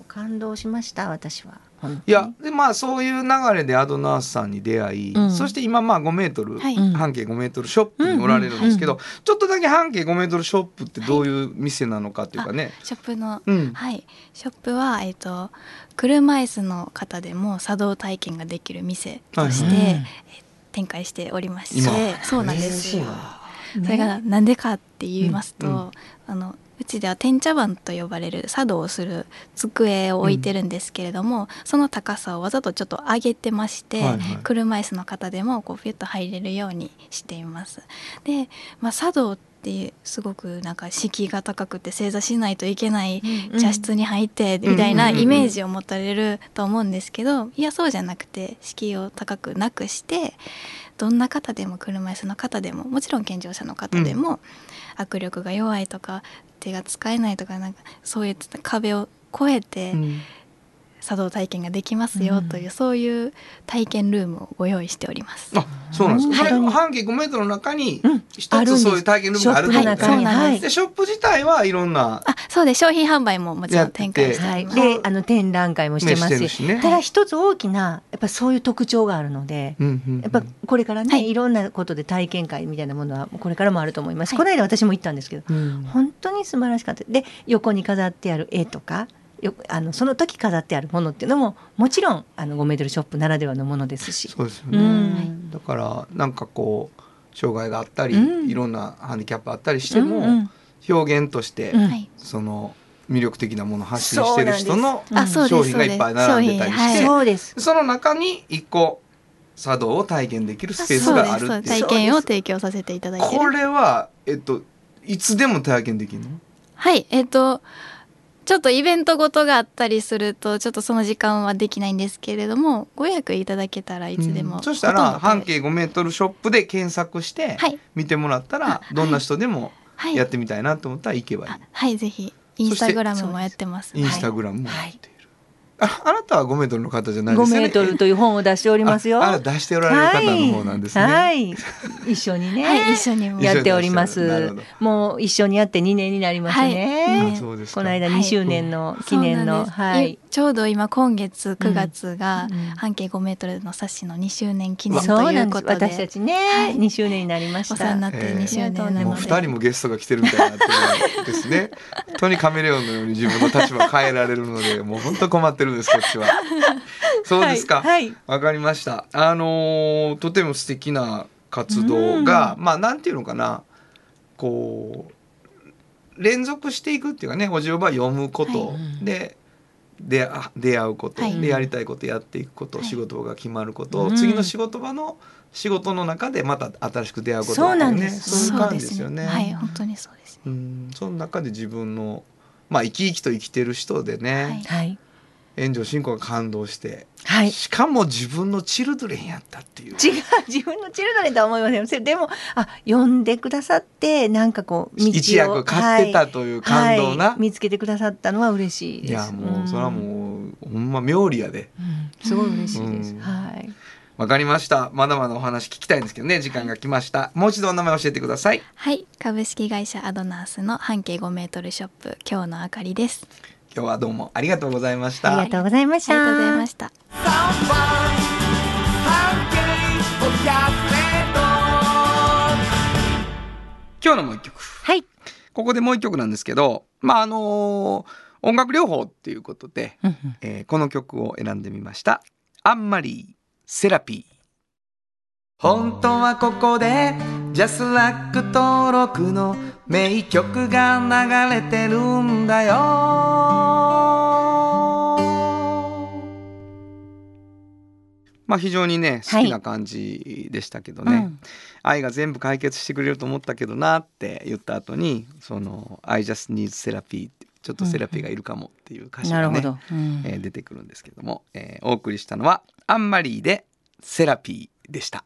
A: う。感動しました私は
B: いやでまあそういう流れでアドナースさんに出会い、
A: うん。
B: そして今まあ5メートル、
E: はい。
A: うん
B: 半径5メートルショップにおられるんですけど、
A: うん。
B: ちょっとだけ半径5メートルショップってどういう店なのかっていうかね、
E: ショップの
B: うん。
E: はい、ショップは、えっと車椅子の方でも作動体験ができる店として、
A: はい
E: 展開しておりまし
B: 今。
E: てそうなんですよ。
A: ね
E: それがなんでかって言いますと、
B: うん。うん。
E: あのうちでは天茶碗と呼ばれる茶道をする机を置いてるんですけれども、その高さをわざとちょっと上げてまして、
B: はいはい。
E: 車椅子の方でもこうフィッと入れるようにしています。で、まあ、茶道っていうすごくなんか敷居が高くて正座しないといけない
A: うん
E: 茶室に入ってみたいな
B: うんうんうんうん。
E: イメージを持たれると思うんですけどいやそうじゃなくて敷居を高くなくしてどんな方でも車椅子の方でももちろん健常者の方でも、握力が弱いとか手が使えないとかなんかそういった壁を越えて
B: うん。
E: 茶道体験ができますよという、そういう体験ルームをご用意しております。
B: あそうなんですか、
A: 本当に
B: それ半径5メートルの中に
A: うん。
B: 一つそういう体験ルームがあると。
A: ショップの中に。
E: はい。そうなん
A: はい。
B: でショップ自体はいろんな
E: あそうです。商品販売ももちろん展開して
A: はい。であの展覧会もしてま
B: ね
A: すし
B: ね。
A: ただ一つ大きなやっぱそういう特徴があるので、
B: うんうんうん。
A: やっぱこれからね、
E: はい。
A: い、ろんなことで体験会みたいなものはこれからもあると思います、
E: はい。
A: この間私も行ったんですけど
B: うん。
A: 本当に素晴らしかった。で横に飾ってある絵とかよあのその時飾ってあるものっていうのももちろんあの5メートルショップならではのものですし。
B: そうですよね、
A: うん。
B: だからなんかこう障害があったり、
A: うん。
B: いろんなハンディキャップあったりしても、
A: うんうん。
B: 表現として、
A: うん。
E: はい。
B: その魅力的なものを発信してる人の商品がいっぱい並んでたりして、
E: そうです
A: そ
B: の中に一個茶道を体験できるスペースがあるっていう
E: です。体験を提供させていただいてる。
B: これはえっといつでも体験できるの？
E: はいえっ、とちょっとイベントごとがあったりするとちょっとその時間はできないんですけれどもご予約いただけたらいつでも、
B: うん。そしたら半径5メートルショップで検索して
E: はい。
B: 見てもらったら、
E: あ
B: どんな人でも
E: はい。
B: やってみたいなと思ったら行けばいい、
E: あはいぜひ。インスタグラムもやってます。
B: インスタグラムもやって。いる、ああなたは5メートルの方じゃないで
A: 5
B: すよね。
A: メートルという本を出しておりますよ。
B: ああ出しておられる方の方なんですね、
A: はい、(laughs) はい。一緒にね、
E: はい。一緒にも
B: や
A: やっております。もう一緒にやって2年になりますね。
E: はい。
B: あそうですか。
A: この間
E: はい。
A: 2周年の記念の、はい
E: い。ちょうど今今月9月が
A: うん。うん
E: 半径5メートルの冊子の2周年記念と
A: い。
E: うことで。
A: 私たちね、
E: はい。
A: 2周年になりました。
E: お世話になって
B: えー。
E: 2周年な
B: もう
E: ので、
B: 2人もゲストが来てるみたいになですね。(laughs) 本当にカメレオンのように自分の立場を変えられるので、もう本当困ってるんですこっちは。(laughs) そうですか。わ、
A: はい。
B: かりました。あのーとても素敵な活動が、まあなんていうのかな、こう連続していくっていうかね、おじおば読むこと、
A: はい。
B: で。出会出会うこと、
E: はい。
B: でやりたいことやっていくこと、
E: はい。
B: 仕事が決まること、
A: うん。
B: 次の仕事場の仕事の中でまた新しく出会うこと
A: そうなん
B: ってい
A: です。
B: そういう感じですよね。
E: はい本当にそうです。
B: うん、その中で自分のまあ生き生きと生きてる人でね、
E: はい。
A: はい。
B: 炎上進行が感動して、
A: はい。
B: しかも自分のチルドレンやったっていう。
A: 違う自分のチルドレンとは思いませんでもあ読んでくださってなんかこう道を
B: 一役買ってたという感動な。
A: はい。見つけてくださったのは嬉しいです。
B: いやもうそれはもう、ほんま妙利やで。
A: うん。すごい嬉しいです、
B: うん。
A: はい。
B: わかりました。まだまだお話聞きたいんですけどね。時間が来ました。もう一度お名前教えてください。
E: はい。株式会社アドナースの半径5メートルショップ今日のあかりです
B: 今日はどうもありがとうございました。
A: ありがとうございました。
E: ありがとうございました。
B: 今日のもう一曲。
A: はい。
B: ここでもう一曲なんですけどまああの音楽療法っていうことで、
A: うんうん。
B: えーこの曲を選んでみました。アンマリーセラピー本当はここでジャスラック登録の名曲が流れてるんだよ。まあ非常にね好きな感じでしたけどね、
A: うん。
B: 愛が全部解決してくれると思ったけどなって言った後にその「I just need therapy」ってちょっとセラピーがいるかもっていう歌詞がね、えー出てくるんですけども、えーお送りしたのはアンマリーで「セラピー」でした。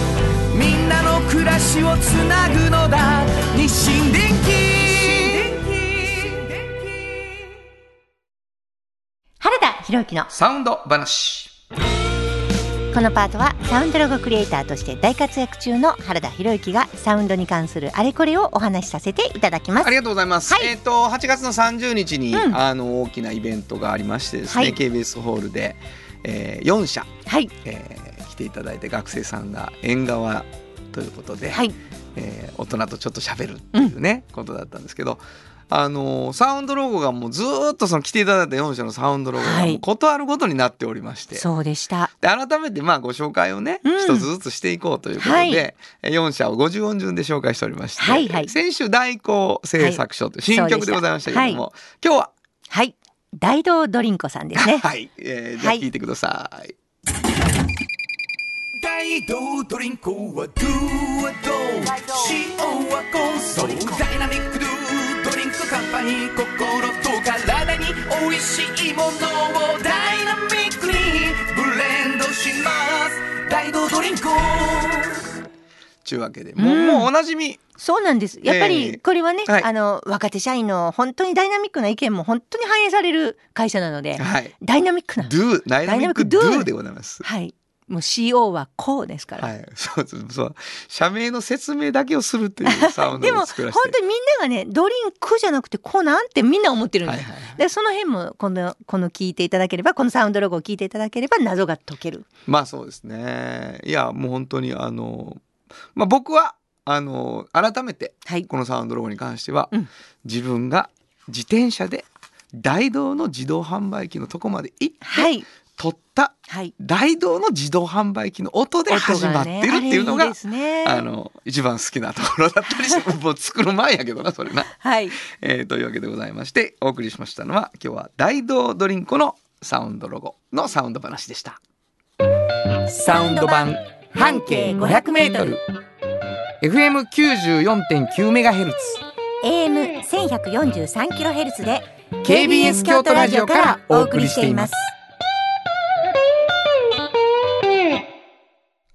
C: みんなの暮らしをつなぐのだ。日清電気
A: 原田博之の
B: サウンド話。
A: このパートはサウンドロゴクリエイターとして大活躍中の原田博之がサウンドに関するあれこれをお話しさせていただきます。
B: ありがとうございます。
A: はい。
B: えっ、と8月の30日に、
A: うん。
B: あの大きなイベントがありましてですね、
A: はい。
B: KBS ホールで、えー、4社、
A: はい。
B: えー来ていただいて学生さんが縁側ということで、
A: はい。
B: えー大人とちょっと喋るっていうね、ことだったんですけど。あのーサウンドロゴがもうずーっとその来ていただいた4社のサウンドロゴが
A: はい。
B: もうことあるごとになっておりまして、
A: そうでした。
B: で改めてまあご紹介をね
A: うん。
B: 一、つずつしていこうということで、
A: はい。
B: え4社を50音順で紹介しておりまして、
A: はいはい。
B: 先週大光製作所という新曲でございましたけれども、今日は
A: はい。大道ドリンコさんですね。(laughs)
B: はい、えーじゃあ
A: はい。
B: 聞いてください。
C: 大道ドリンクはドゥはド塩はコンソダイナミックドゥドリンクカンパニー心と体に美味しいものをダイナミックにブレンドします。大道ドリンク
B: ちゅうわけでもう,、
A: うん
B: もうおなじみ。
A: そうなんです。やっぱ
B: ええ。
A: りこれはね、
B: はい。
A: あの若手社員の本当にダイナミックな意見も本当に反映される会社なので
B: はい。
A: ダイナミックな。
B: ドゥダイナミックドゥでございます。
A: はいもう CO はこうですから、
B: はい、(laughs) そうそう社名の説明だけをするっていう (laughs) サウンド
A: でも本。当にみんながねドリンクじゃなくてこうなんてみんな思ってるんです、
B: はいはいはい。
A: でその辺もこのこの聞いていただければこのサウンドロゴを聞いていただければ謎が解ける。
B: まあそうですね。いやもう本当にあのまあ僕はあの改めて
A: はい。
B: このサウンドロゴに関しては、
A: うん。
B: 自分が自転車で大道の自動販売機のとこまで行って、
A: はい
B: 撮った
A: はい
B: 大道の自動販売機の音で始まってるっていうのが
A: 音ねあね
B: あの一番好きなところだったりして (laughs) もう作る前やけどなそれな。
A: はい
B: えーというわけでございましてお送りしましたのは今日は大道ドリンクのサウンドロゴのサウンド話でした。サウンド版半径 500m FM 94.9メガヘルツ
A: AM 千百四十三キロヘルツで
B: KBS 京都ラジオからお送りしています。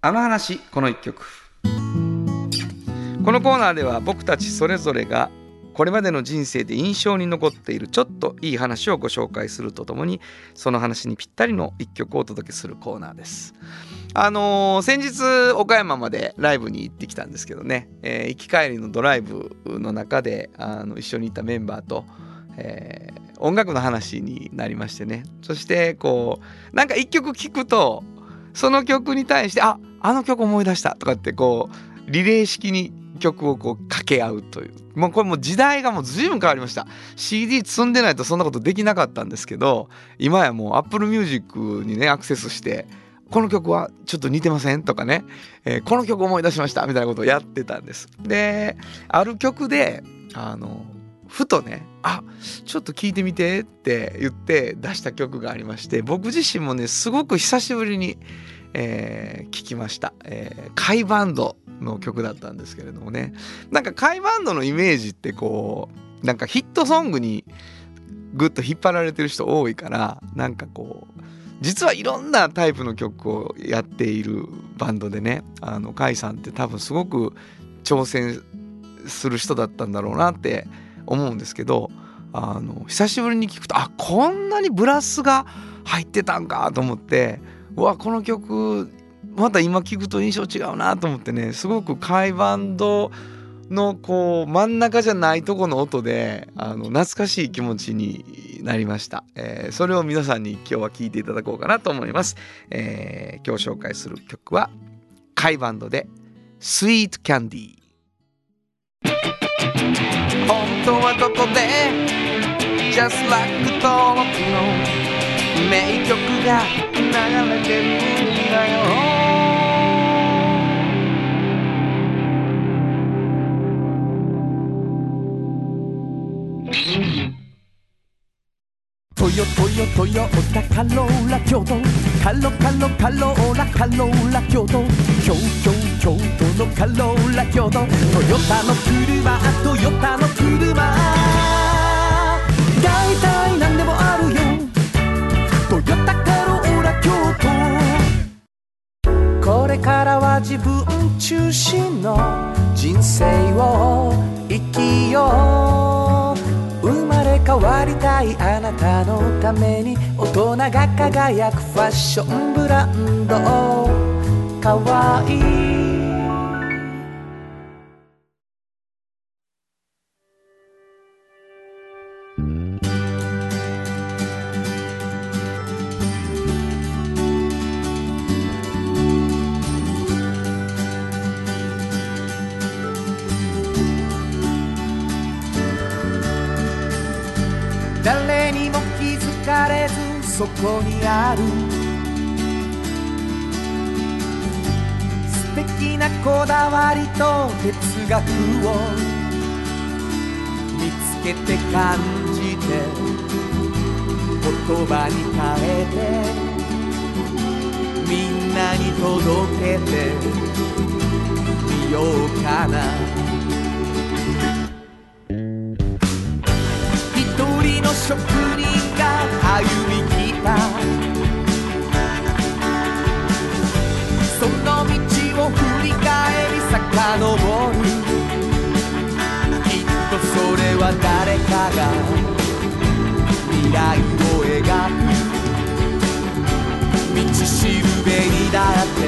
B: あの話この一曲。このコーナーでは僕たちそれぞれがこれまでの人生で印象に残っているちょっといい話をご紹介するとともにその話にぴったりの一曲をお届けするコーナーです。あのー先日岡山までライブに行ってきたんですけどね、えー行き帰りのドライブの中であの一緒にいたメンバーと、えー音楽の話になりましてね。そしてこうなんか一曲聴くとその曲に対してああの曲思い出したとかってこうリレー式に曲をこう掛け合うというもうこれもう時代がもう随分変わりました CD 積んでないとそんなことできなかったんですけど今やもう Apple Music にねアクセスしてこの曲はちょっと似てませんとかね、えーこの曲思い出しましたみたいなことをやってたんです。である曲であのふとね「あちょっと聞いてみて」って言って出した曲がありまして僕自身もねすごく久しぶりに、えー聞きました、えー、カイバンドの曲だったんですけれどもね。なんかカイバンドのイメージってこうなんかヒットソングにぐっと引っ張られてる人多いからなんかこう実はいろんなタイプの曲をやっているバンドでねあの甲斐さんって多分すごく挑戦する人だったんだろうなって思うんですけどあの久しぶりに聞くとあこんなにブラスが入ってたんかと思ってうわこの曲また今聞くと印象違うなと思ってねすごく甲斐バンドのこう真ん中じゃないとこの音であの懐かしい気持ちになりました、えーそれを皆さんに今日は聞いていただこうかなと思います、えー今日紹介する曲は甲斐バンドで「スイートキャンディー」本当はどこで？Just like 登録の名曲が流れてるんだよ。
C: トヨトヨトヨタカローラ京都。カロカロカローラカローラ京都。京京京都のカローラ京都。トヨタの車トヨタの車。大体何でもあるよ。トヨタカローラ京都。これからは自分中心の人生を生きよう。変わりたいあなたのために大人が輝くファッションブランド。かわいい。こにある素敵なこだわりと哲学を見つけて感じて言葉に変えてみんなに届けてみようかな。一人の職人かが未来を描く道しるべにだって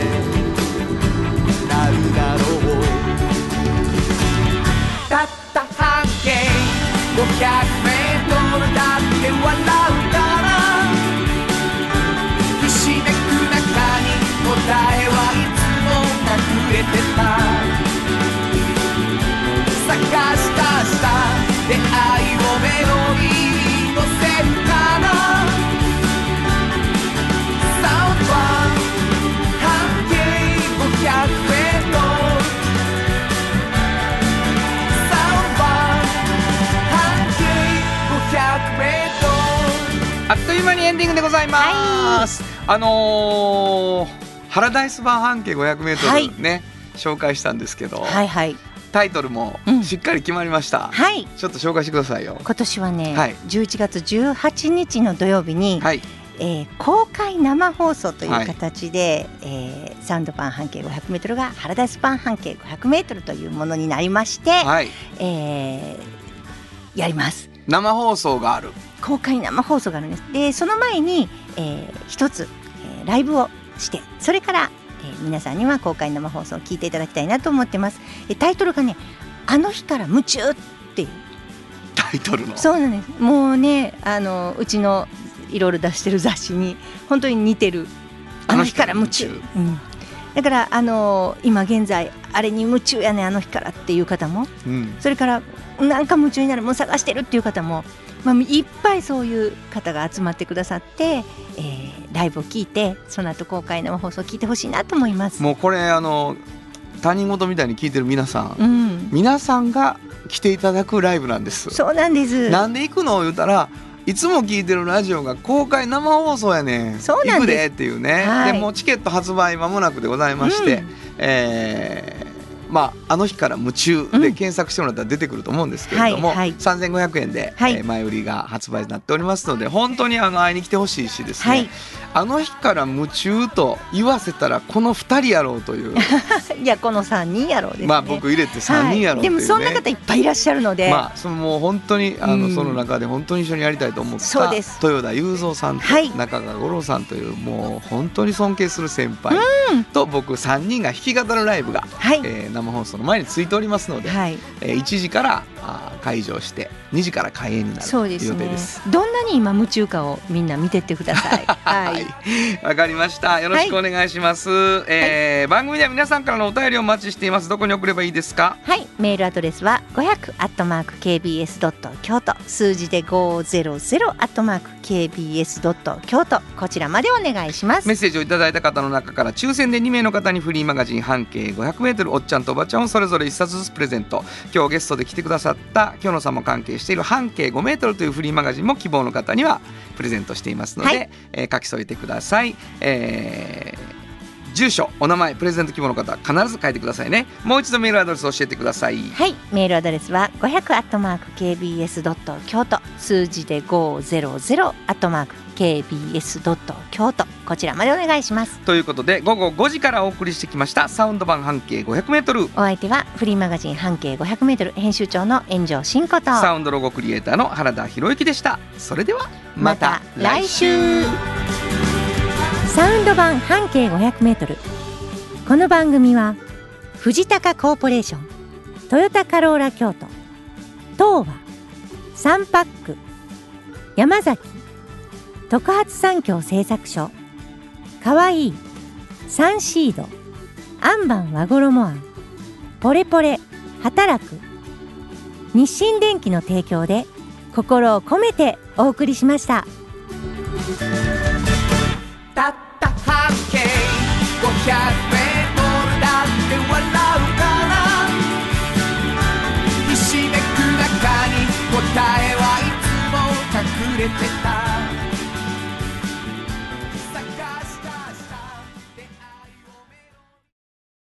C: なるだろう。たった半径500メートルだって笑うから。ひしめく中に答えはいつも隠れてた。出会いをメロディーかな500500
B: あっという間にエンディングでございます、あのーハラダイス版半径 500m ね、紹介したんですけど、
A: はいはい
B: タイトルも
A: うん。
B: しっかり決まりました、
A: はい。
B: ちょっと紹介してくださいよ。
A: 今年はね、
B: はい。
A: 11月18日の土曜日に、
B: はい。
A: えー公開生放送という形で、えーサウンド版半径 500m がハラダイス版半径 500m というものになりまして、
B: はい。
A: えーやります。
B: 生放送がある。
A: 公開生放送があるんです。でその前に、えー一つ、えーライブをしてそれから、えー皆さんには公開生放送を聞いていただきたいなと思ってます。えタイトルがね「あの日から夢中」っていう。
B: タイトルの？
A: そうなんです。もうねあのうちのいろいろ出してる雑誌に本当に似てる。あの日から夢中。
B: あの日か
A: うん、だからあの今現在あれに夢中やねあの日からっていう方も。
B: うん。
A: それからなんか夢中になるもう探してるっていう方も、まあ、いっぱいそういう方が集まってくださって、えーライブを聞いてその後公開生放送を聞いてほしいなと思います。
B: もうこれあの他人事みたいに聞いてる皆さん、
A: うん、
B: 皆さんが来ていただくライブなんです。
A: そうなんです。
B: なんで行くの言うたらいつも聞いてるラジオが公開生放送やねん。
A: そうなんです。
B: 行くでっていうね、
A: はい。
B: でもうチケット発売間もなくでございまして、
A: うん。
B: えーまあ、あの日から夢中で検索してもらったら出てくると思うんですけれども、
A: はいはい。
B: 3500円で、
A: はい。
B: えー前売りが発売になっておりますので本当にあの会いに来てほしいしですね、
A: はい
B: あの日から夢中と言わせたらこの2人やろうという。(laughs)
A: いやこの三人やろうですね。
B: まあ僕入れて3人やろうね。
A: はい、でもそんな方いっぱいいらっしゃるので、
B: まあ、そのもう本当にあの、
A: うん。
B: その中で本当に一緒にやりたいと思った
A: そうです。
B: 豊田雄三さんと
A: はい。
B: 中川五郎さんというもう本当に尊敬する先輩と僕3人が弾き語るライブが、
A: はい、
B: えー生放送の前についておりますので、
A: はい、
B: えー1時からあー開場して2時から開演になるという
A: そうですね。
B: 予定です。
A: どんなに今夢中かをみんな見てってください。(laughs) はい、
B: わかりました。よろしくお願いします。えー番組では皆さんからのお便りをお待ちしています。どこに送ればいいですか？
A: はい、メールアドレスは500アットマーク kbs ドット京都。数字で500アットマーク kbs ドット京都。こちらまでお願いします。
B: メッセージをいただいた方の中から抽選で2名の方にフリーマガジン半径 500m おっちゃんとおばちゃんをそれぞれ1冊ずつプレゼント。今日ゲストで来てくださった今日のさんも関係している半径 5m というフリーマガジンも希望の方にはプレゼントしていますので、
A: はい。
B: えー書き添えてください、えー住所お名前プレゼント希望の方は必ず書いてくださいね。もう一度メールアドレス教えてください。
A: はい、メールアドレスは500アットマーク kbs ドット京都。数字で500アットマーク kbs ドット京都こちらまでお願いします。
B: ということで午後5時からお送りしてきましたサウンド版半径 500m
A: お相手はフリーマガジン半径500メートル編集長の炎上真子と。
B: サウンドロゴクリエイターの原田博之でした。それでは
A: また来週。サウンド版半径500メートル。この番組は藤高コーポレーショントヨタカローラ京都東和サンパック山崎特発産業製作所。かわい。いサンシード。アンバン和衣あん。ポレポレ。働く。日清電機の提供で心を込めてお送りしました。
C: たった半径500メートルだって笑うから。ひしめく中に答えはいつも隠れてた。